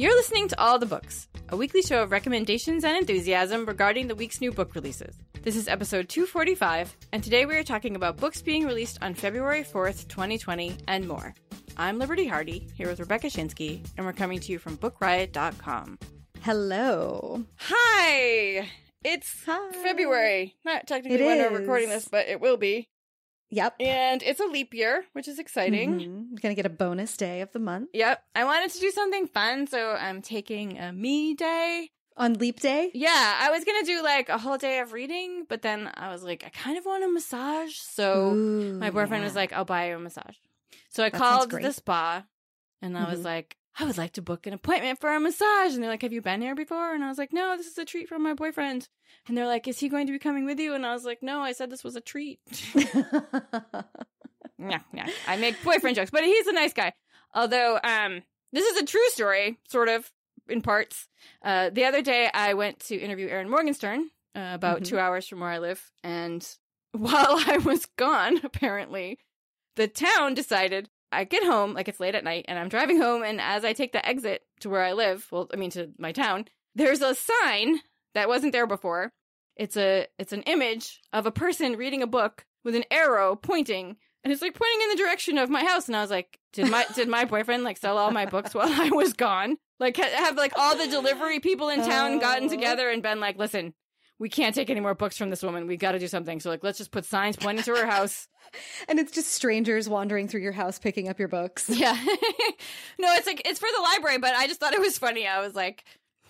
You're listening to All the Books, a weekly show of recommendations and enthusiasm regarding the week's new book releases. This is episode 245, and today we are talking about books being released on February 4th, 2020, and more. I'm Liberty Hardy, here with Rebecca Schinsky, and we're coming to you from BookRiot.com. Hello. Hi! It's Hi. February. Not technically It when is. we're recording this, but it will be. Yep. And it's a leap year, which is exciting. Mhm. You're gonna get a bonus day of the month Yep. I wanted to do something fun, so I'm taking a me day. on Leap Day. Yeah, I was gonna do like a whole day of reading, but then I was like, I kind of want a massage. So Ooh, my boyfriend yeah. was like, I'll buy you a massage. So I That called the spa and I was Mhm. like, I would like to book an appointment for a massage. And they're like, Have you been here before? And I was like, No, this is a treat from my boyfriend. And they're like, Is he going to be coming with you? And I was like, No, I said this was a treat. yeah, yeah. I make boyfriend jokes, but he's a nice guy. Although, um, this is a true story, sort of, in parts. Uh, the other day, I went to interview Erin Morgenstern, uh, about Mhm. two hours from where I live, and while I was gone, apparently, the town decided I get home, like it's late at night, and I'm driving home, and as I take the exit to where I live, well, I mean to my town, there's a sign that wasn't there before. It's a it's an image of a person reading a book with an arrow pointing, and it's like pointing in the direction of my house. And I was like, did my did my boyfriend like sell all my books while I was gone? Like ha- have like all the delivery people in town gotten Oh. together and been like, listen, we can't take any more books from this woman. We got to do something. So like, let's just put signs pointing to her house. and it's just strangers wandering through your house picking up your books. Yeah. no, it's like it's for the library, but I just thought it was funny. I was like,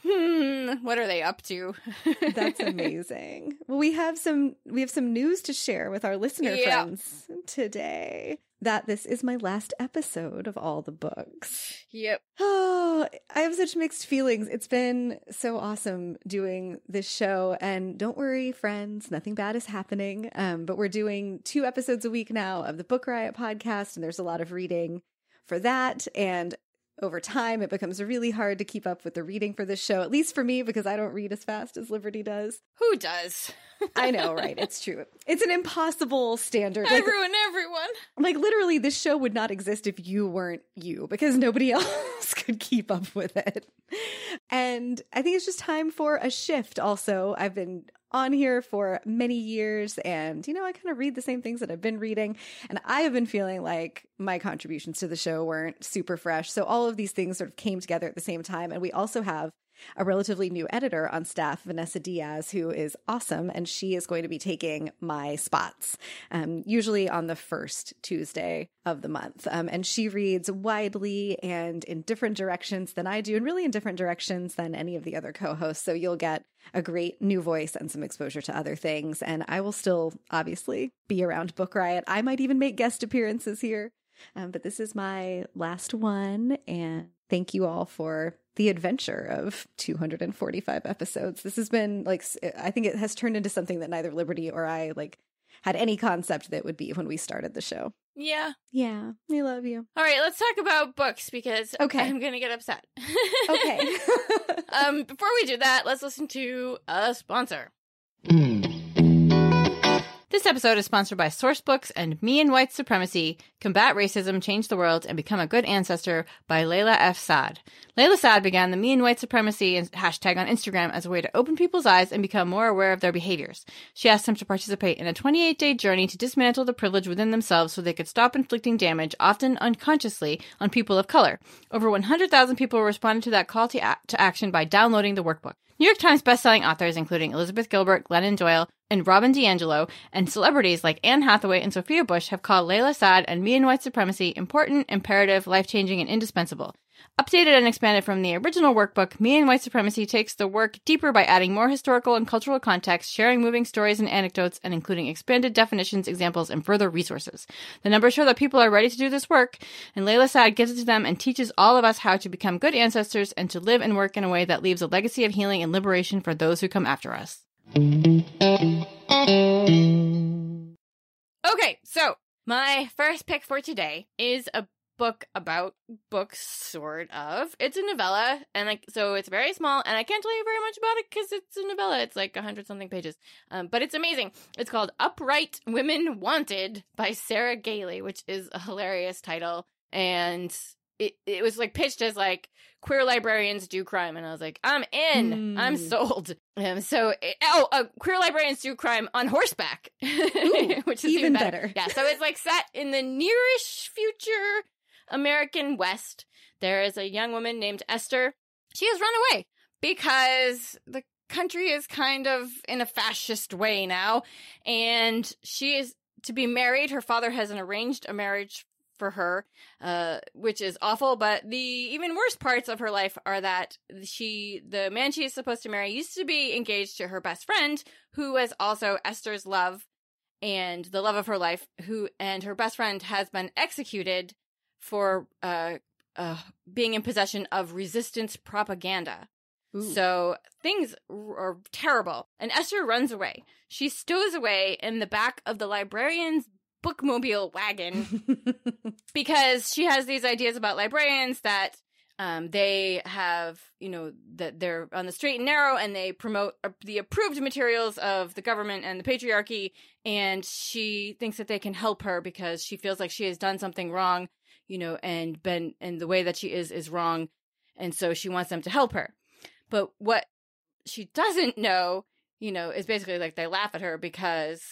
hmm, what are they up to? That's amazing. Well, we have some we have some news to share with our listener Yeah. friends today. That this is my last episode of all the books. yep. Oh, I have such mixed feelings. It's been so awesome doing this show. And don't worry, friends, nothing bad is happening. Um, but we're doing two episodes a week now of the Book Riot podcast, and there's a lot of reading for that. And over time, it becomes really hard to keep up with the reading for this show, at least for me, because I don't read as fast as Liberty does. Who does? I know, right? It's true. It's an impossible standard. I Like, ruin everyone. like literally this show would not exist if you weren't you because nobody else could keep up with it and i think it's just time for a shift also i've been on here for many years and you know i kind of read the same things that i've been reading and i have been feeling like my contributions to the show weren't super fresh. So all of these things sort of came together at the same time and we also have a relatively new editor on staff, Vanessa Diaz, who is awesome, and she is going to be taking my spots, um, usually on the first Tuesday of the month. Um, and she reads widely and in different directions than I do, and really in different directions than any of the other co hosts. So you'll get a great new voice and some exposure to other things. And I will still obviously be around Book Riot. I might even make guest appearances here. Um, but this is my last one, and thank you all for the adventure of 245 episodes. This has been like I think it has turned into something that neither Liberty or I like had any concept that would be when we started the show. Yeah. Yeah, we love you. All right, let's talk about books because Okay. I'm going to get upset. Okay. um, before we do that, let's listen to a sponsor. This episode is sponsored by Sourcebooks and Me and White Supremacy Combat Racism, Change the World, and Become a Good Ancestor by Layla F. Saad. Layla Saad began the Me and White Supremacy hashtag on Instagram as a way to open people's eyes and become more aware of their behaviors. She asked them to participate in a 28 day journey to dismantle the privilege within themselves so they could stop inflicting damage, often unconsciously, on people of color. Over 100,000 people responded to that call to, a- to action by downloading the workbook. New York Times bestselling authors including Elizabeth Gilbert, Glennon Doyle, and Robin DiAngelo, and celebrities like Anne Hathaway and Sophia Bush have called Layla Saad and Me and White Supremacy important, imperative, life changing, and indispensable. Updated and expanded from the original workbook, Me and White Supremacy takes the work deeper by adding more historical and cultural context, sharing moving stories and anecdotes, and including expanded definitions, examples, and further resources. The numbers show that people are ready to do this work, and Layla Saad gives it to them and teaches all of us how to become good ancestors and to live and work in a way that leaves a legacy of healing and liberation for those who come after us. Okay, so my first pick for today is a book about books, sort of. It's a novella, and like so, it's very small, and I can't tell you very much about it because it's a novella. It's like a hundred something pages, um, but it's amazing. It's called "Upright Women Wanted" by Sarah Gailey, which is a hilarious title, and it it was like pitched as like queer librarians do crime, and I was like, I'm in, I'm Mm. sold. Um, so it- oh, uh, queer librarians do crime on horseback, which is even, even better. better. Yeah, so it's like set in the nearish future American West. There is a young woman named Esther. She has run away because the country is kind of in a fascist way now, and she is to be married. Her father has an arranged a marriage for her, uh, which is awful. But the even worse parts of her life are that she, the man she is supposed to marry, used to be engaged to her best friend, who was also Esther's love and the love of her life. Who and her best friend has been executed for uh, uh, being in possession of resistance propaganda. Ooh. So things r- are terrible. And Esther runs away. She stows away in the back of the librarian's bookmobile wagon because she has these ideas about librarians that um, they have, you know, that they're on the straight and narrow and they promote uh, the approved materials of the government and the patriarchy. And she thinks that they can help her because she feels like she has done something wrong, you know, and been, and the way that she is is wrong. And so she wants them to help her. But what she doesn't know, you know, is basically like they laugh at her because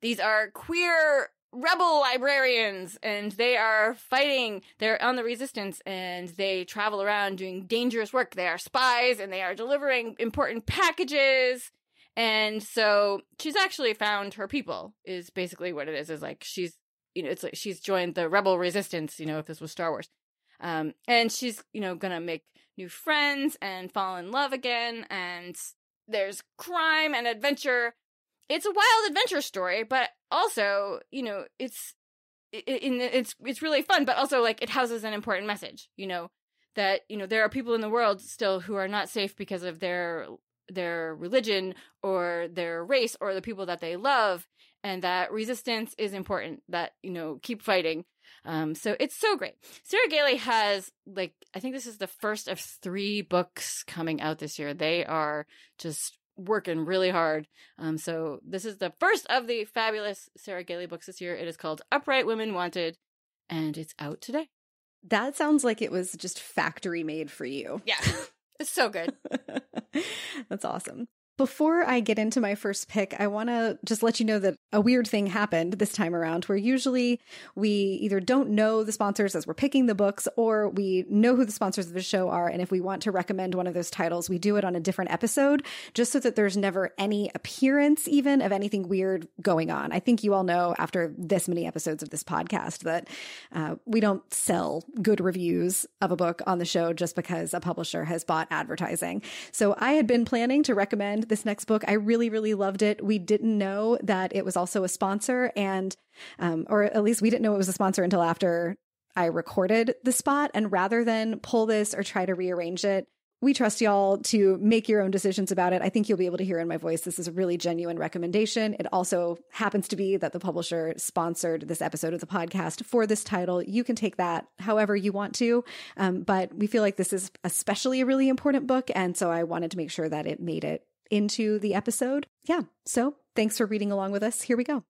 these are queer rebel librarians and they are fighting they're on the resistance and they travel around doing dangerous work they are spies and they are delivering important packages and so she's actually found her people is basically what it is is like she's you know it's like she's joined the rebel resistance you know if this was star wars. Um and she's you know gonna make new friends and fall in love again and there's crime and adventure. It's a wild adventure story, but also, you know, it's in it's it's really fun, but also like it houses an important message, you know, that you know there are people in the world still who are not safe because of their their religion or their race or the people that they love and that resistance is important that you know keep fighting um so it's so great sarah gailey has like i think this is the first of three books coming out this year they are just working really hard um, so this is the first of the fabulous Sarah Gailey books this year. It is called Upright Women Wanted, and it's out today. that sounds like it was just factory made for you. Yeah, it's so good. That's awesome. Before I get into my first pick, I want to just let you know that a weird thing happened this time around where usually we either don't know the sponsors as we're picking the books or we know who the sponsors of the show are. And if we want to recommend one of those titles, we do it on a different episode just so that there's never any appearance even of anything weird going on. I think you all know after this many episodes of this podcast that uh, we don't sell good reviews of a book on the show just because a publisher has bought advertising. So I had been planning to recommend this next book. I really, really loved it. We didn't know that it was also a sponsor, and um, or at least we didn't know it was a sponsor until after I recorded the spot. And rather than pull this or try to rearrange it, we trust y'all to make your own decisions about it. I think you'll be able to hear in my voice. This is a really genuine recommendation. It also happens to be that the publisher sponsored this episode of the podcast for this title. You can take that however you want to. Um, but we feel like this is especially a really important book. And so I wanted to make sure that it made it into the episode. Yeah. So thanks for reading along with us. Here we go.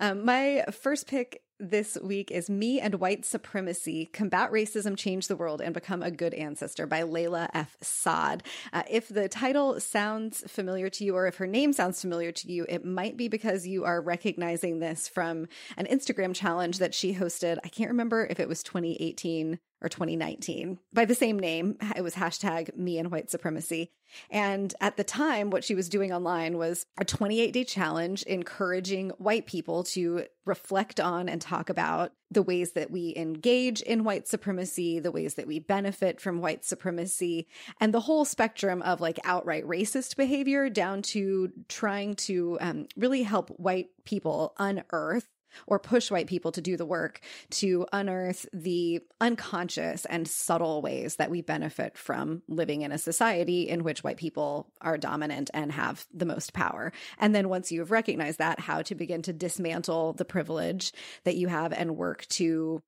Um, my first pick this week is Me and White Supremacy Combat Racism, Change the World, and Become a Good Ancestor by Layla F. Saad. Uh, if the title sounds familiar to you, or if her name sounds familiar to you, it might be because you are recognizing this from an Instagram challenge that she hosted. I can't remember if it was 2018 or 2019 by the same name. It was hashtag me and white supremacy. And at the time, what she was doing online was a 28 day challenge encouraging white people to reflect on and talk about the ways that we engage in white supremacy, the ways that we benefit from white supremacy, and the whole spectrum of like outright racist behavior down to trying to um, really help white people unearth or push white people to do the work to unearth the unconscious and subtle ways that we benefit from living in a society in which white people are dominant and have the most power. And then once you've recognized that, how to begin to dismantle the privilege that you have and work to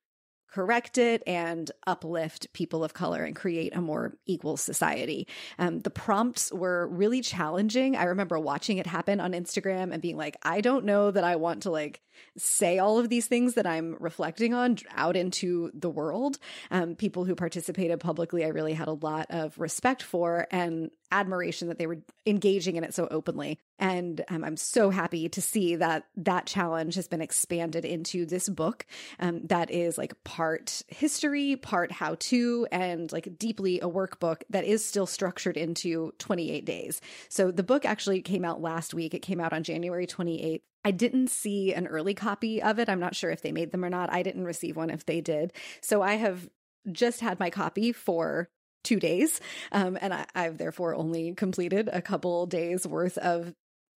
correct it and uplift people of color and create a more equal society. Um, the prompts were really challenging. I remember watching it happen on Instagram and being like, I don't know that I want to like say all of these things that I'm reflecting on out into the world. Um, people who participated publicly, I really had a lot of respect for and admiration that they were engaging in it so openly. And um, I'm so happy to see that that challenge has been expanded into this book um, that is like part history, part how to, and like deeply a workbook that is still structured into 28 days. So the book actually came out last week. It came out on January 28th. I didn't see an early copy of it. I'm not sure if they made them or not. I didn't receive one if they did. So I have just had my copy for two days. Um, and I, I've therefore only completed a couple days worth of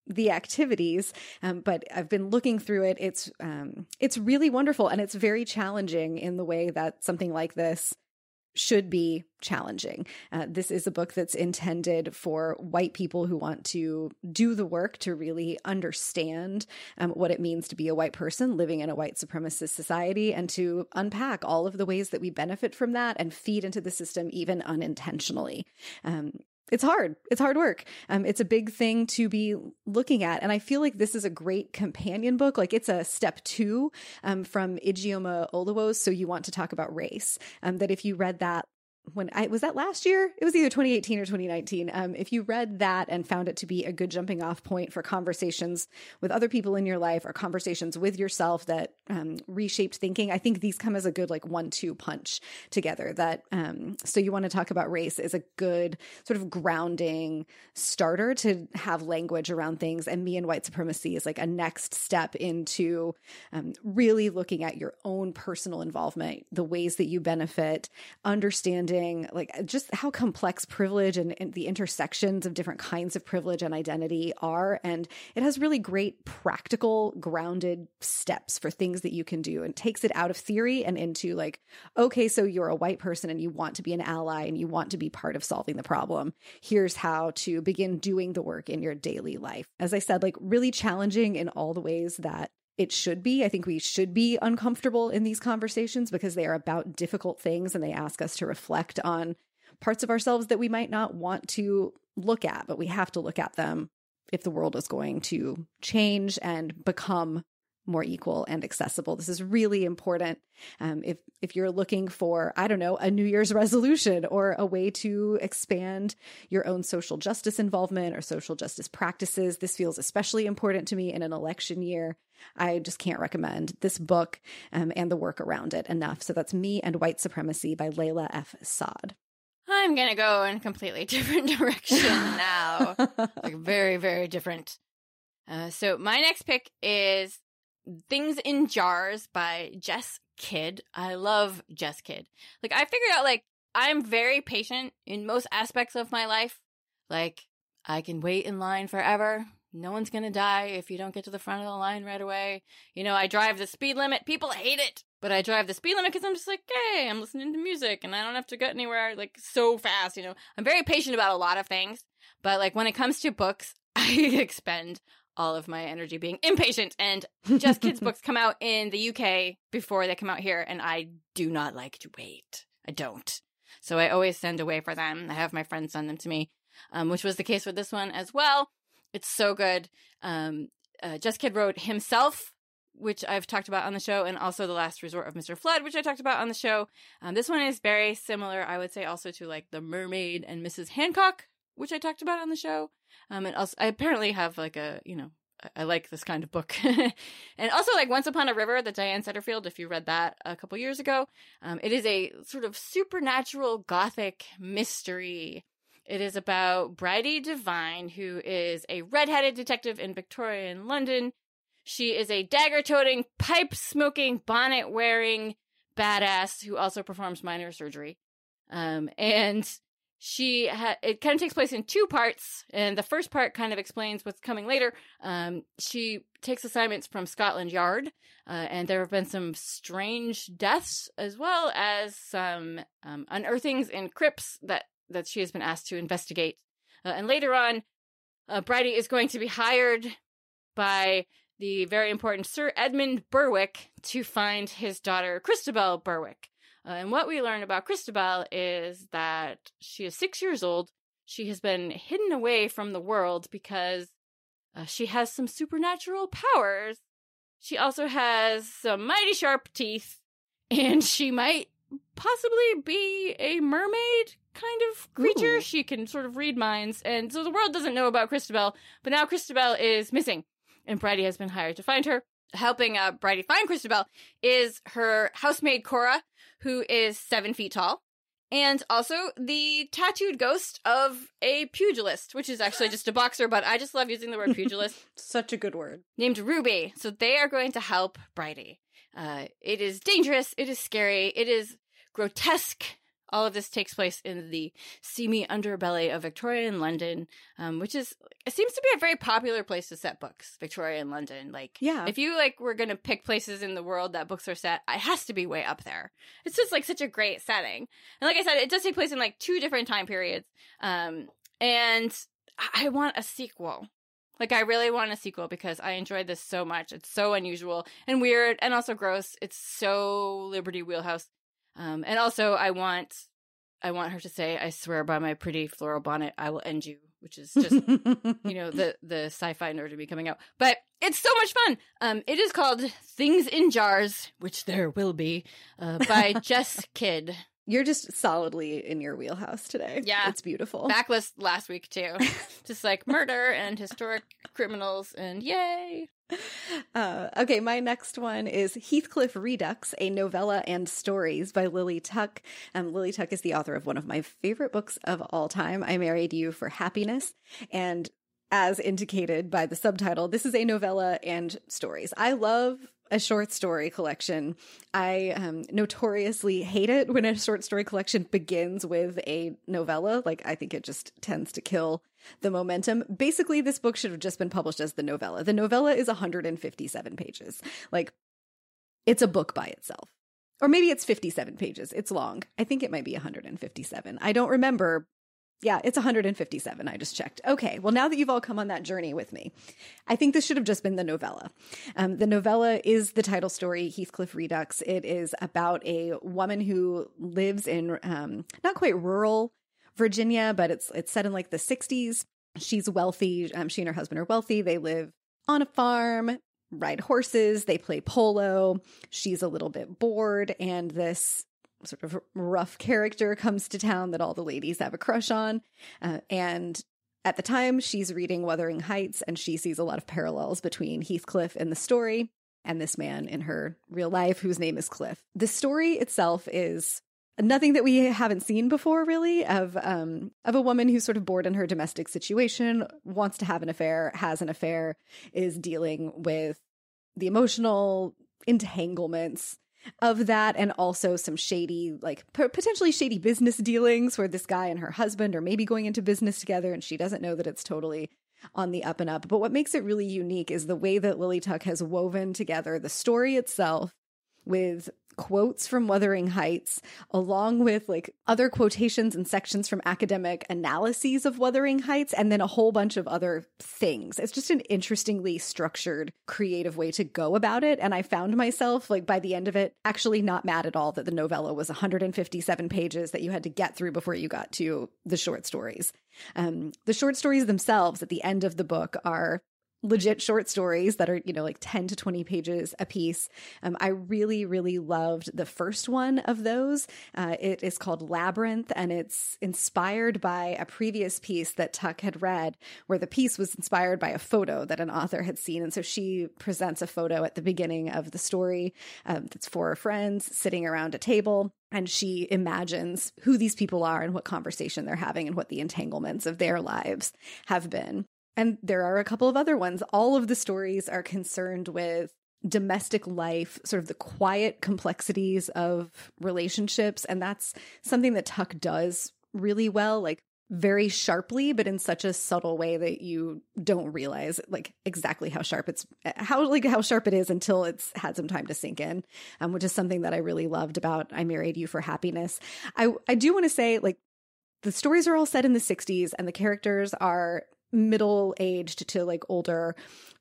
the activities um, but i've been looking through it it's um, it's really wonderful and it's very challenging in the way that something like this should be challenging. Uh, this is a book that's intended for white people who want to do the work to really understand um, what it means to be a white person living in a white supremacist society and to unpack all of the ways that we benefit from that and feed into the system even unintentionally. Um, it's hard. It's hard work. Um, it's a big thing to be looking at. And I feel like this is a great companion book. Like it's a step two um, from Ijeoma Oluo's So You Want to Talk About Race. Um, that if you read that when I was that last year, it was either 2018 or 2019. Um, if you read that and found it to be a good jumping off point for conversations with other people in your life or conversations with yourself that um, reshaped thinking, I think these come as a good like one two punch together. That um, so you want to talk about race is a good sort of grounding starter to have language around things. And me and white supremacy is like a next step into um, really looking at your own personal involvement, the ways that you benefit, understanding understanding like just how complex privilege and, and, the intersections of different kinds of privilege and identity are. And it has really great practical, grounded steps for things that you can do and takes it out of theory and into like, okay, so you're a white person and you want to be an ally and you want to be part of solving the problem. Here's how to begin doing the work in your daily life. As I said, like really challenging in all the ways that it should be. I think we should be uncomfortable in these conversations because they are about difficult things and they ask us to reflect on parts of ourselves that we might not want to look at, but we have to look at them if the world is going to change and become more equal and accessible. This is really important. Um, if if you're looking for, I don't know, a New Year's resolution or a way to expand your own social justice involvement or social justice practices, this feels especially important to me in an election year. I just can't recommend this book um, and the work around it enough. So that's Me and White Supremacy by Layla F. Saad. I'm gonna go in a completely different direction now, like very, very different. Uh, so my next pick is Things in Jars by Jess Kidd. I love Jess Kidd. Like I figured out like I'm very patient in most aspects of my life. Like I can wait in line forever. No one's going to die if you don't get to the front of the line right away. You know, I drive the speed limit. People hate it, but I drive the speed limit because I'm just like, hey, I'm listening to music and I don't have to get anywhere like so fast. You know, I'm very patient about a lot of things, but like when it comes to books, I expend all of my energy being impatient. And Jess Kidd's books come out in the UK before they come out here, and I do not like to wait. I don't. So I always send away for them. I have my friends send them to me, um, which was the case with this one as well. It's so good. Um, uh, Jess Kidd wrote himself, which I've talked about on the show, and also The Last Resort of Mr. Flood, which I talked about on the show. Um, this one is very similar, I would say, also to like The Mermaid and Mrs. Hancock, which I talked about on the show. Um, and also, I apparently have like a, you know, I like this kind of book. and also, like Once Upon a River, the Diane Setterfield, if you read that a couple years ago, um, it is a sort of supernatural gothic mystery. It is about Bridie Devine, who is a redheaded detective in Victorian London. She is a dagger toting, pipe smoking, bonnet wearing badass who also performs minor surgery. Um, and she ha- it kind of takes place in two parts and the first part kind of explains what's coming later um, she takes assignments from scotland yard uh, and there have been some strange deaths as well as some um, unearthings in crypts that that she has been asked to investigate uh, and later on uh, Bridie is going to be hired by the very important Sir Edmund Berwick to find his daughter Christabel Berwick. Uh, and what we learn about Christabel is that she is six years old. She has been hidden away from the world because uh, she has some supernatural powers. She also has some mighty sharp teeth, and she might possibly be a mermaid kind of creature. Ooh. She can sort of read minds, and so the world doesn't know about Christabel, but now Christabel is missing, and Bridie has been hired to find her. Helping uh, Bridie find Christabel is her housemaid Cora, who is seven feet tall, and also the tattooed ghost of a pugilist, which is actually just a boxer, but I just love using the word pugilist Such a good word. named Ruby. So they are going to help Bridie. Uh, it is dangerous. It is scary. It is grotesque. All of this takes place in the seamy underbelly of Victorian London, um, which is it seems to be a very popular place to set books. Victorian London, like Yeah. if you like were gonna pick places in the world that books are set, it has to be way up there. It's just like such a great setting, and like I said, it does take place in like two different time periods. Um, and I I want a sequel. Like I really want a sequel because I enjoyed this so much. It's so unusual and weird and also gross. It's so Liberty Wheelhouse. Um, and also I want, I want her to say, "I swear by my pretty floral bonnet, I will end you," which is just you know the the sci-fi nerd to be coming out. But it's so much fun. Um, it is called Things in Jars, which there will be, uh, by Jess Kidd. You're just solidly in your wheelhouse today. Yeah. It's beautiful. Backlist last week too, just like murder and historic criminals and yay. Uh, okay, my next one is Heathcliff Redux, a novella and stories by Lily Tuck. Um, Lily Tuck is the author of one of my favorite books of all time, I Married You for Happiness. And as indicated by the subtitle, this is a novella and stories. I love a short story collection. I um, notoriously hate it when a short story collection begins with a novella. Like, I think it just tends to kill the momentum. Basically, this book should have just been published as the novella. The novella is 157 pages. Like, it's a book by itself. Or maybe it's 57 pages. It's long. I think it might be 157. I don't remember. Yeah, it's 157. I just checked. Okay, well, now that you've all come on that journey with me, I think this should have just been the novella. Um, the novella is the title story, Heathcliff Redux. It is about a woman who lives in um, not quite rural Virginia, but it's it's set in like the 60s. She's wealthy. Um, she and her husband are wealthy. They live on a farm, ride horses, they play polo. She's a little bit bored, and this sort of rough character comes to town that all the ladies have a crush on. Uh, and at the time, she's reading Wuthering Heights, and she sees a lot of parallels between Heathcliff in the story and this man in her real life whose name is Cliff. The story itself is nothing that we haven't seen before really of um of a woman who's sort of bored in her domestic situation wants to have an affair has an affair is dealing with the emotional entanglements of that and also some shady like potentially shady business dealings where this guy and her husband are maybe going into business together and she doesn't know that it's totally on the up and up. But what makes it really unique is the way that lily tuck has woven together the story itself with quotes from Wuthering Heights, along with like other quotations and sections from academic analyses of Wuthering Heights, and then a whole bunch of other things. It's just an interestingly structured, creative way to go about it. And I found myself, like, by the end of it, actually not mad at all that the novella was 157 pages that you had to get through before you got to the short stories. Um, the short stories themselves at the end of the book are legit short stories that are you know like 10 to 20 pages a piece um, i really really loved the first one of those. Uh, it is called labyrinth and it's inspired by a previous piece that tuck had read where the piece was inspired by a photo that an author had seen. And so she presents a photo at the beginning of the story um, that's four friends sitting around a table and she imagines who these people are and what conversation they're having and what the entanglements of their lives have been and there are a couple of other ones. All of the stories are concerned with domestic life, sort of the quiet complexities of relationships. And that's something that Tuck does really well, like very sharply, but in such a subtle way that you don't realize like exactly how sharp it's how like how sharp it is until it's had some time to sink in. Um, which is something that I really loved about I Married You for Happiness. I I do want to say like the stories are all set in the 60s and the characters are middle aged to like older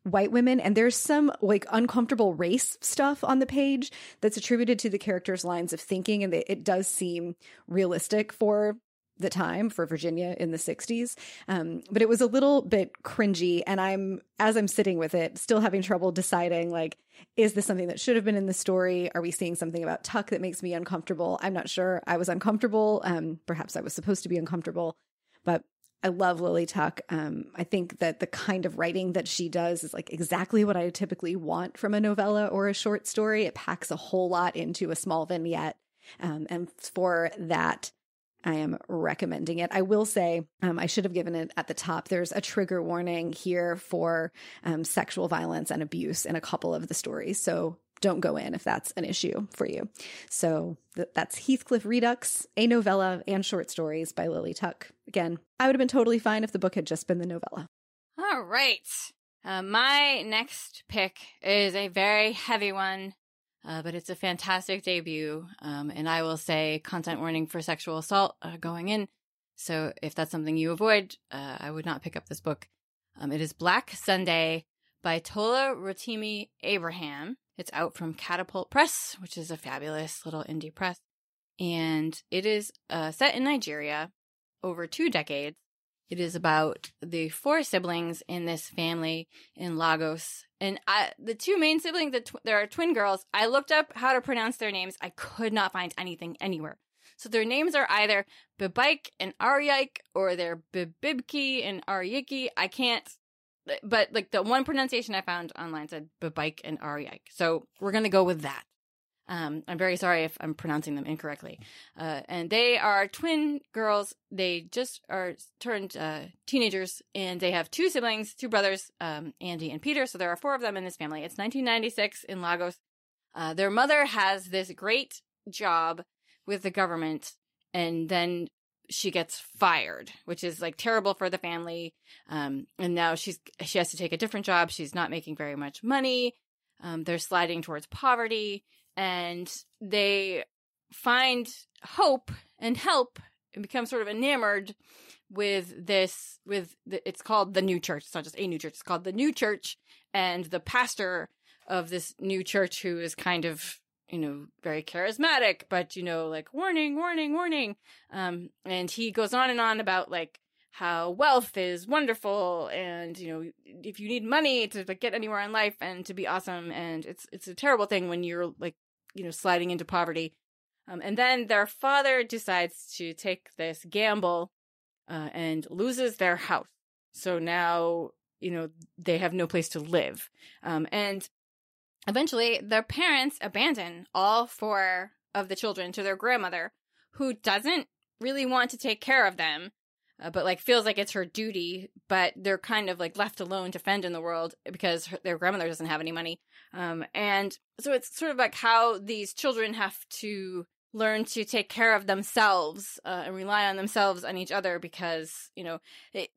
white women and there's some like uncomfortable race stuff on the page that's attributed to the characters lines of thinking and it does seem realistic for the time for Virginia in the 60s. Um, but it was a little bit cringy. And I'm, as I'm sitting with it, still having trouble deciding like, is this something that should have been in the story? Are we seeing something about Tuck that makes me uncomfortable? I'm not sure. I was uncomfortable. Um, perhaps I was supposed to be uncomfortable, but I love Lily Tuck. Um, I think that the kind of writing that she does is like exactly what I typically want from a novella or a short story. It packs a whole lot into a small vignette. Um, and for that, I am recommending it. I will say, um, I should have given it at the top. There's a trigger warning here for um, sexual violence and abuse in a couple of the stories. So don't go in if that's an issue for you. So th- that's Heathcliff Redux, a novella and short stories by Lily Tuck. Again, I would have been totally fine if the book had just been the novella. All right. Uh, my next pick is a very heavy one, uh, but it's a fantastic debut. Um, and I will say content warning for sexual assault uh, going in. So if that's something you avoid, uh, I would not pick up this book. Um, it is Black Sunday by Tola Rotimi Abraham. It's out from Catapult Press, which is a fabulous little indie press. And it is uh, set in Nigeria over two decades. It is about the four siblings in this family in Lagos. And I, the two main siblings, the tw- there are twin girls. I looked up how to pronounce their names. I could not find anything anywhere. So their names are either Bibike and Aryike or they're Bibibki and Aryiki. I can't but like the one pronunciation I found online said Babike and Aryike. So we're going to go with that. Um, I'm very sorry if I'm pronouncing them incorrectly. Uh, and they are twin girls. They just are turned uh, teenagers, and they have two siblings, two brothers, um, Andy and Peter. So there are four of them in this family. It's 1996 in Lagos. Uh, their mother has this great job with the government, and then she gets fired, which is like terrible for the family. Um, and now she's she has to take a different job. She's not making very much money. Um, they're sliding towards poverty, and they find hope and help and become sort of enamored with this. With the, it's called the New Church. It's not just a new church. It's called the New Church, and the pastor of this new church, who is kind of you know, very charismatic, but you know, like warning, warning, warning. Um, and he goes on and on about like how wealth is wonderful, and you know, if you need money to like, get anywhere in life and to be awesome, and it's it's a terrible thing when you're like, you know, sliding into poverty. Um, and then their father decides to take this gamble uh, and loses their house. So now, you know, they have no place to live. Um, and Eventually, their parents abandon all four of the children to their grandmother, who doesn't really want to take care of them, uh, but like feels like it's her duty. But they're kind of like left alone to fend in the world because her, their grandmother doesn't have any money. Um, and so it's sort of like how these children have to learn to take care of themselves uh, and rely on themselves and each other because you know it,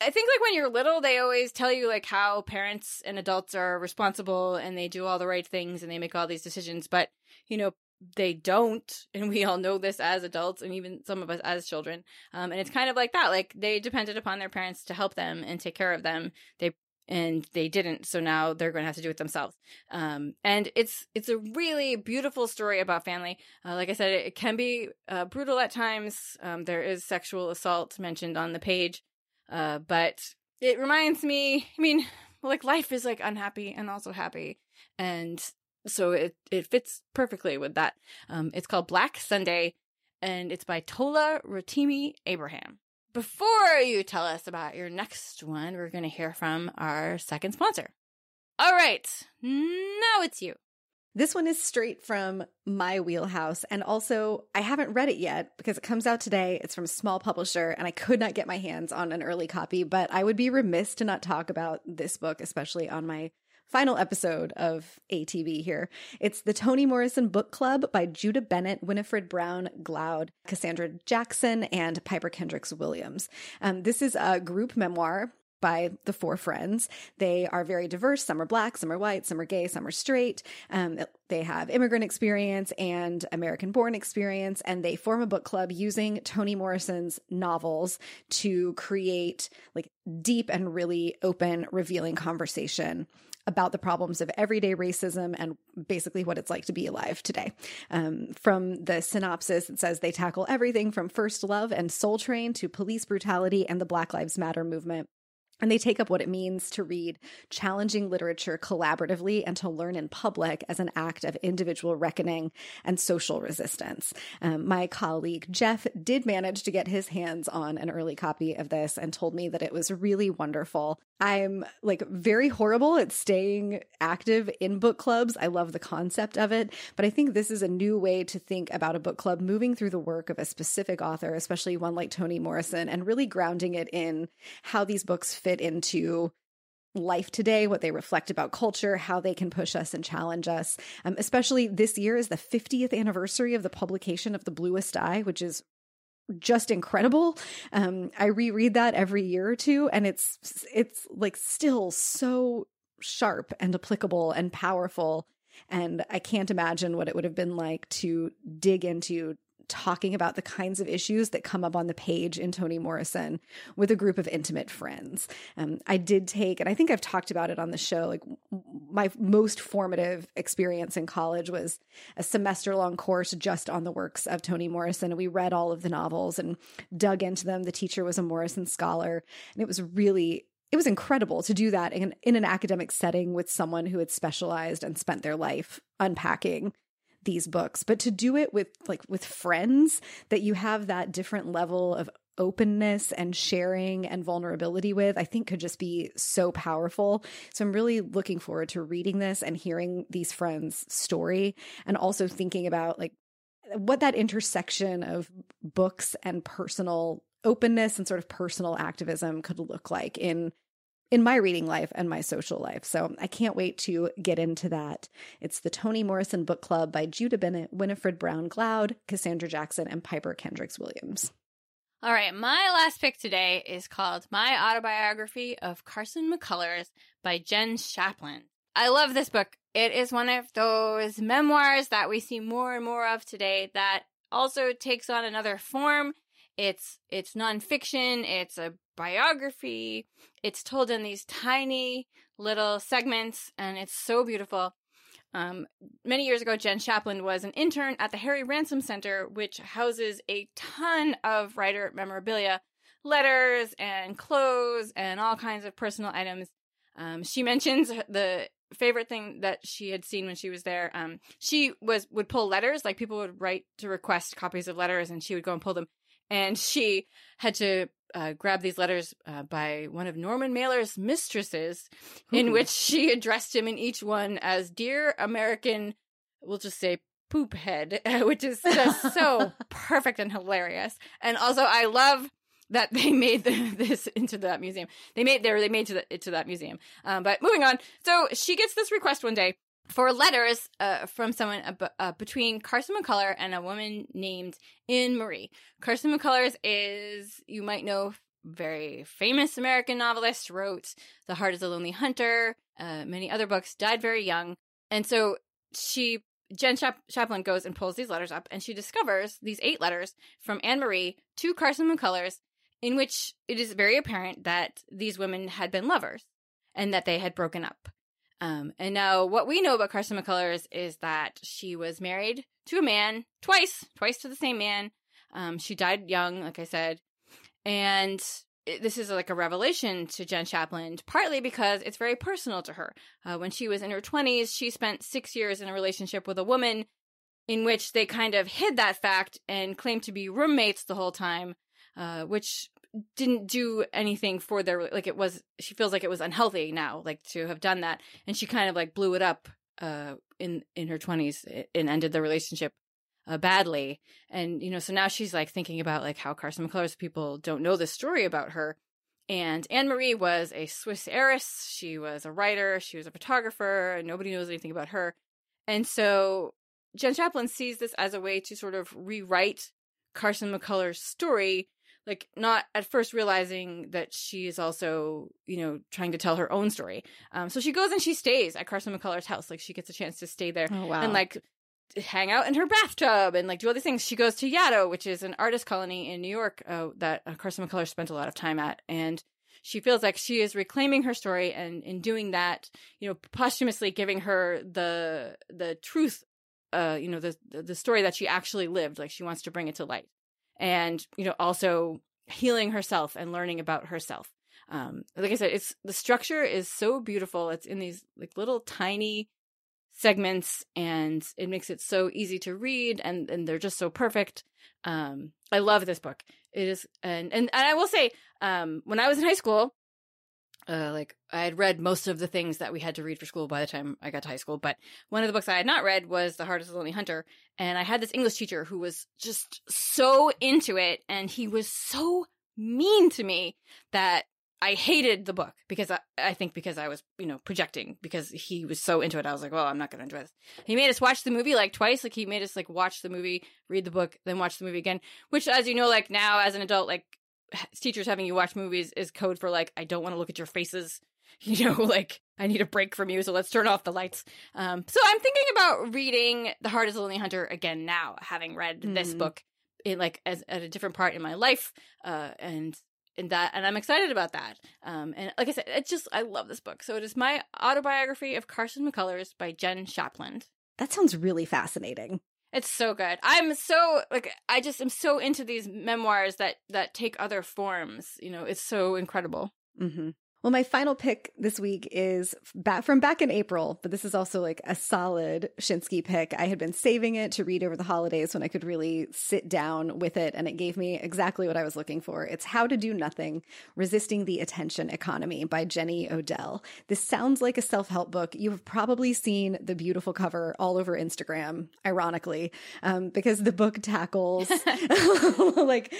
I think like when you're little, they always tell you like how parents and adults are responsible and they do all the right things and they make all these decisions, but you know they don't, and we all know this as adults and even some of us as children. Um, and it's kind of like that, like they depended upon their parents to help them and take care of them. They and they didn't so now they're going to have to do it themselves um, and it's it's a really beautiful story about family uh, like i said it, it can be uh, brutal at times um, there is sexual assault mentioned on the page uh, but it reminds me, I mean, like life is like unhappy and also happy. And so it, it fits perfectly with that. Um, it's called Black Sunday and it's by Tola Rotimi Abraham. Before you tell us about your next one, we're going to hear from our second sponsor. All right, now it's you. This one is straight from my wheelhouse. And also, I haven't read it yet because it comes out today. It's from a small publisher, and I could not get my hands on an early copy. But I would be remiss to not talk about this book, especially on my final episode of ATB here. It's the Toni Morrison Book Club by Juda Bennett, Winnifred Brown Glaude, Cassandra Jackson, and Piper Kendrix Williams. Um, this is a group memoir by the four friends. They are very diverse. Some are black, some are white, some are gay, some are straight. Um, they have immigrant experience and American born experience, and they form a book club using Toni Morrison's novels to create like deep and really open, revealing conversation about the problems of everyday racism and basically what it's like to be alive today. Um, from the synopsis, it says they tackle everything from first love and soul train to police brutality and the Black Lives Matter movement. And they take up what it means to read challenging literature collaboratively and to learn in public as an act of individual reckoning and social resistance. Um, my colleague Jeff did manage to get his hands on an early copy of this and told me that it was really wonderful. I'm like very horrible at staying active in book clubs. I love the concept of it, but I think this is a new way to think about a book club moving through the work of a specific author, especially one like Toni Morrison, and really grounding it in how these books fit into life today, what they reflect about culture, how they can push us and challenge us. Um, especially this year is the 50th anniversary of the publication of The Bluest Eye, which is just incredible. Um, I reread that every year or two, and it's it's like still so sharp and applicable and powerful. And I can't imagine what it would have been like to dig into talking about the kinds of issues that come up on the page in Toni Morrison with a group of intimate friends. Um, I did take, and I think I've talked about it on the show, like my most formative experience in college was a semester long course just on the works of Toni Morrison. And we read all of the novels and dug into them. The teacher was a Morrison scholar, and it was really it was incredible to do that in, in an academic setting with someone who had specialized and spent their life unpacking these books but to do it with like with friends that you have that different level of openness and sharing and vulnerability with, I think could just be so powerful. So I'm really looking forward to reading this and hearing these friends' story and also thinking about like what that intersection of books and personal openness and sort of personal activism could look like in in my reading life and my social life. So I can't wait to get into that. It's the Toni Morrison Book Club by Juda Bennett, Winnifred Brown Glaude, Cassandra Jackson, and Piper Kendrix Williams. All right, my last pick today is called My Autobiography of Carson McCullers by Jenn Shapland. I love this book. It is one of those memoirs that we see more and more of today that also takes on another form. It's it's nonfiction, it's a biography. It's told in these tiny little segments, and it's so beautiful. Um, many years ago, Jenn Shapland was an intern at the Harry Ransom Center, which houses a ton of writer memorabilia, letters and clothes, and all kinds of personal items. Um, she mentions the favorite thing that she had seen when she was there. Um, she was would pull letters, like people would write to request copies of letters, and she would go and pull them. And she had to uh, grabbed these letters uh, by one of Norman Mailer's mistresses, in which she addressed him in each one as "Dear American," we'll just say poop head, which is just so perfect and hilarious. And also, I love that they made the, this into that museum. They made there they made to the to that museum. Um, but moving on, so she gets this request one day for letters uh, from someone uh, between Carson McCullers and a woman named Anne Marie. Carson McCullers is, you might know, very famous American novelist, wrote The Heart is a Lonely Hunter, uh, many other books, died very young. And so she, Jenn Chap- Shapland goes and pulls these letters up and she discovers these eight letters from Anne Marie to Carson McCullers in which it is very apparent that these women had been lovers and that they had broken up. Um, and now what we know about Carson McCullers is that she was married to a man twice, twice to the same man. Um, she died young, like I said. And it, this is like a revelation to Jenn Shapland, partly because it's very personal to her. Uh, when she was in her 20s, she spent six years in a relationship with a woman in which they kind of hid that fact and claimed to be roommates the whole time, uh, which didn't do anything for their like it was she feels like it was unhealthy now like to have done that. And she kind of like blew it up uh in in her 20s and ended the relationship uh, badly. And you know so now she's like thinking about like how Carson McCullers people don't know the story about her. And Anne Marie was a Swiss heiress. She was a writer. She was a photographer and nobody knows anything about her. And so Jenn Shapland sees this as a way to sort of rewrite Carson McCullers' story like not at first realizing that she is also, you know, trying to tell her own story. Um, so she goes and she stays at Carson McCullers' house. Like she gets a chance to stay there Oh wow. and like hang out in her bathtub and like do all these things. She goes to Yaddo, which is an artist colony in New York uh, that uh, Carson McCullers spent a lot of time at, and she feels like she is reclaiming her story and in doing that, you know, posthumously giving her the the truth, uh, you know, the the story that she actually lived. Like she wants to bring it to light, and you know, also healing herself and learning about herself. Um, like I said, it's the structure is so beautiful. It's in these like little tiny segments and it makes it so easy to read and, and they're just so perfect. Um, I love this book. It is, and, and, and I will say, um, when I was in high school, uh, like I had read most of the things that we had to read for school by the time I got to high school, but one of the books I had not read was The Heart of the Lonely Hunter. And I had this English teacher who was just so into it and he was so mean to me that I hated the book because I, I think because I was, you know, projecting because he was so into it. I was like, well, I'm not going to enjoy this. He made us watch the movie like twice. Like he made us like watch the movie, read the book, then watch the movie again, which as you know, like now as an adult, like teachers having you watch movies is code for like, I don't want to look at your faces. You know, like I need a break from you, so let's turn off the lights. Um, so I'm thinking about reading The Heart is the Lonely Hunter again now, having read this Mm. book in like as at a different part in my life, uh, and in that, and I'm excited about that. Um, and like I said, it just I love this book. So it is my autobiography of Carson McCullers by Jenn Shapland. that sounds really fascinating. It's so good. I'm so like I just am so into these memoirs that that take other forms. You know, it's so incredible. hmm Well, my final pick this week is back from back in April, but this is also like a solid Schinsky pick. I had been saving it to read over the holidays when I could really sit down with it, and it gave me exactly what I was looking for. It's How to Do Nothing Resisting the Attention Economy by Jenny Odell. This sounds like a self help book. You've probably seen the beautiful cover all over Instagram, ironically, um, because the book tackles like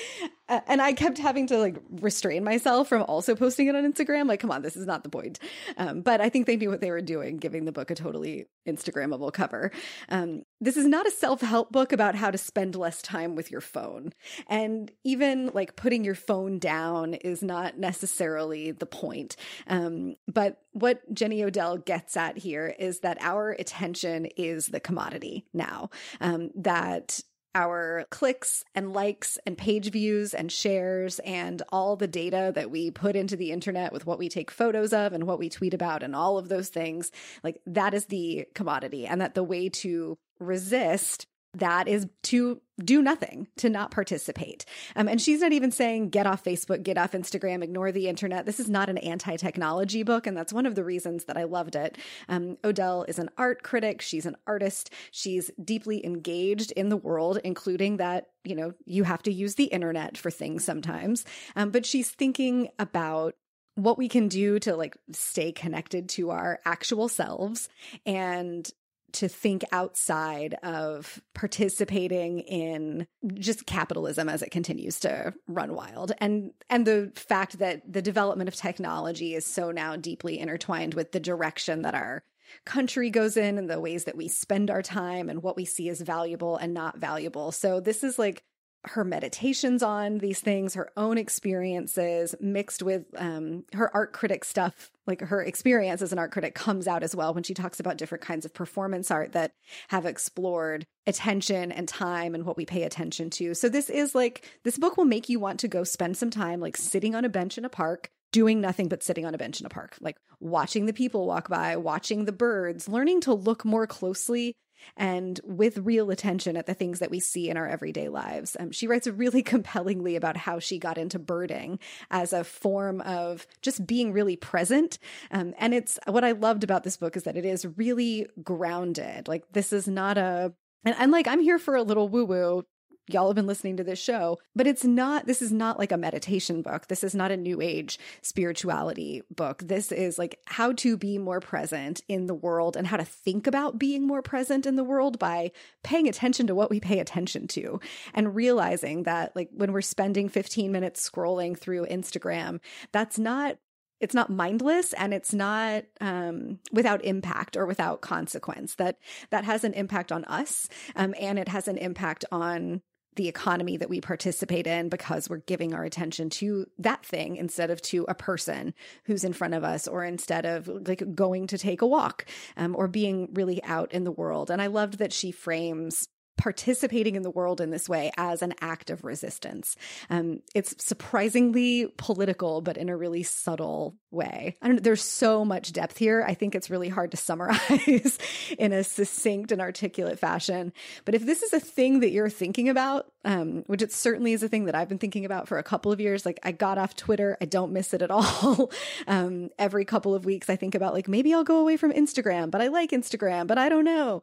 and I kept having to like restrain myself from also posting it on Instagram. Like, come on, this is not the point. Um, but I think they knew what they were doing, giving the book a totally Instagrammable cover. Um, this is not a self help book about how to spend less time with your phone. And even like putting your phone down is not necessarily the point. Um, but what Jenny Odell gets at here is that our attention is the commodity now. Um, that our clicks and likes and page views and shares and all the data that we put into the internet with what we take photos of and what we tweet about and all of those things like that is the commodity and that the way to resist that is to do nothing, to not participate. Um, and she's not even saying get off Facebook, get off Instagram, ignore the internet. This is not an anti technology book. And that's one of the reasons that I loved it. Um, Odell is an art critic. She's an artist. She's deeply engaged in the world, including that, you know, you have to use the internet for things sometimes. Um, but she's thinking about what we can do to like stay connected to our actual selves and to think outside of participating in just capitalism as it continues to run wild and and the fact that the development of technology is so now deeply intertwined with the direction that our country goes in and the ways that we spend our time and what we see as valuable and not valuable. So this is like her meditations on these things, her own experiences mixed with um, her art critic stuff. Like her experience as an art critic comes out as well when she talks about different kinds of performance art that have explored attention and time and what we pay attention to. So this is like, this book will make you want to go spend some time like sitting on a bench in a park doing nothing but sitting on a bench in a park, like watching the people walk by, watching the birds, learning to look more closely and with real attention at the things that we see in our everyday lives. Um, she writes really compellingly about how she got into birding as a form of just being really present. Um, and it's what I loved about this book is that it is really grounded. Like, this is not a, and I'm like, I'm here for a little woo woo y'all have been listening to this show, but it's not, this is not like a meditation book. This is not a new age spirituality book. This is like how to be more present in the world and how to think about being more present in the world by paying attention to what we pay attention to and realizing that like when we're spending 15 minutes scrolling through Instagram, that's not it's not mindless and it's not um, without impact or without consequence that that has an impact on us um, and it has an impact on the economy that we participate in because we're giving our attention to that thing instead of to a person who's in front of us or instead of like going to take a walk um, or being really out in the world. And I loved that she frames participating in the world in this way as an act of resistance. Um, it's surprisingly political, but in a really subtle way. I don't know, there's so much depth here. I think it's really hard to summarize in a succinct and articulate fashion. But if this is a thing that you're thinking about, um, which it certainly is a thing that I've been thinking about for a couple of years, like I got off Twitter, I don't miss it at all. um, every couple of weeks, I think about like maybe I'll go away from Instagram, but I like Instagram, but I don't know.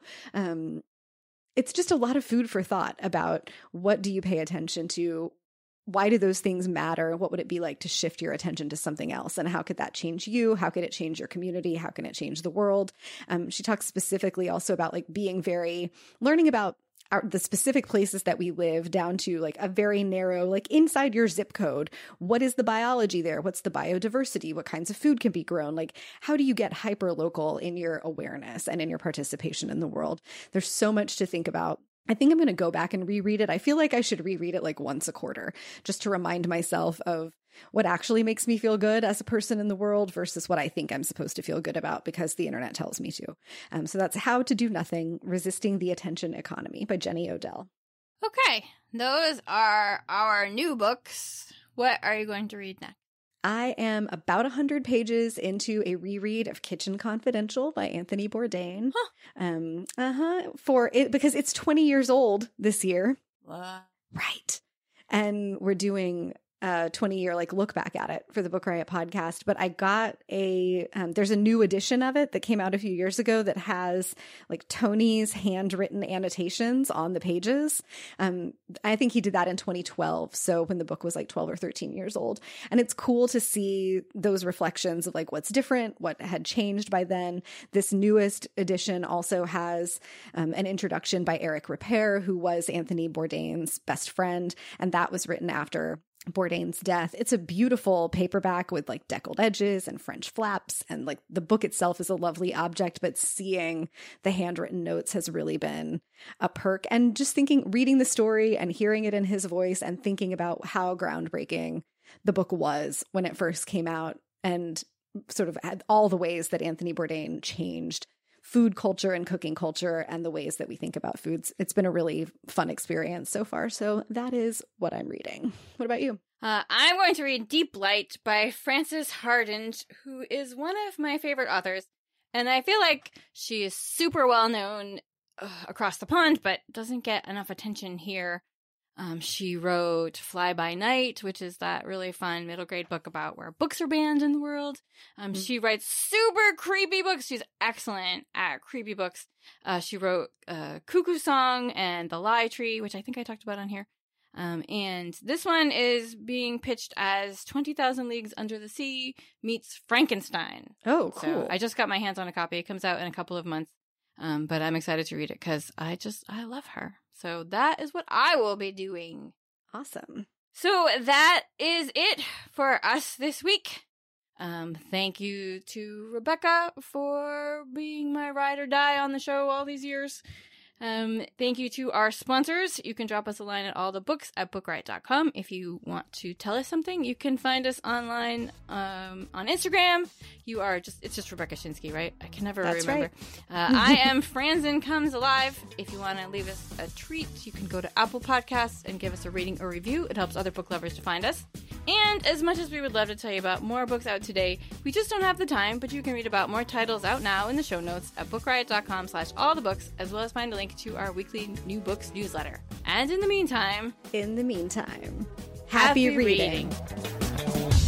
It's just a lot of food for thought about what do you pay attention to? Why do those things matter? What would it be like to shift your attention to something else? And how could that change you? How could it change your community? How can it change the world? Um, she talks specifically also about like being very learning about our, the specific places that we live down to like a very narrow, like inside your zip code. What is the biology there? What's the biodiversity? What kinds of food can be grown? Like, how do you get hyper local in your awareness and in your participation in the world? There's so much to think about I think I'm going to go back and reread it. I feel like I should reread it like once a quarter just to remind myself of what actually makes me feel good as a person in the world versus what I think I'm supposed to feel good about because the internet tells me to. Um, so that's How to Do Nothing Resisting the Attention Economy by Jenny Odell. Okay, those are our new books. What are you going to read next? I am about 100 pages into a reread of Kitchen Confidential by Anthony Bourdain. Huh. Um, uh-huh, for it because it's 20 years old this year. What? Right. And we're doing uh 20 year like look back at it for the book riot podcast but i got a um, there's a new edition of it that came out a few years ago that has like tony's handwritten annotations on the pages. Um i think he did that in 2012 so when the book was like 12 or 13 years old. And it's cool to see those reflections of like what's different what had changed by then. This newest edition also has um, an introduction by eric ripert who was anthony bourdain's best friend and that was written after Bourdain's death. It's a beautiful paperback with like deckled edges and French flaps. And like the book itself is a lovely object, but seeing the handwritten notes has really been a perk. And just thinking, reading the story and hearing it in his voice and thinking about how groundbreaking the book was when it first came out and sort of all the ways that Anthony Bourdain changed food culture and cooking culture and the ways that we think about foods. It's been a really fun experience so far. So that is what I'm reading. What about you? Uh, I'm going to read Deep Light by Frances Hardinge, who is one of my favorite authors. And I feel like she is super well known uh, across the pond, but doesn't get enough attention here. Um, she wrote Fly By Night, which is that really fun middle grade book about where books are banned in the world. Um, mm-hmm. She writes super creepy books. She's excellent at creepy books. Uh, she wrote uh, Cuckoo Song and The Lie Tree, which I think I talked about on here. Um, and this one is being pitched as 20,000 Leagues Under the Sea meets Frankenstein. Oh, cool. So I just got my hands on a copy. It comes out in a couple of months. Um, but I'm excited to read it because I just, I love her. So that is what I will be doing. Awesome. So that is it for us this week. Um, thank you to Rebecca for being my ride or die on the show all these years. Um, thank you to our sponsors. You can drop us a line at all the books at bookriot.com. If you want to tell us something, you can find us online um, on Instagram. You are just, it's just Rebecca Schinsky, right? I can never That's remember. Right. Uh, I am Franzen Comes Alive. If you want to leave us a treat, you can go to Apple Podcasts and give us a rating or review. It helps other book lovers to find us. And as much as we would love to tell you about more books out today, we just don't have the time, but you can read about more titles out now in the show notes at bookriot.com slash all the books, as well as find a link to our weekly new books newsletter. And in the meantime, in the meantime, happy, happy reading. reading.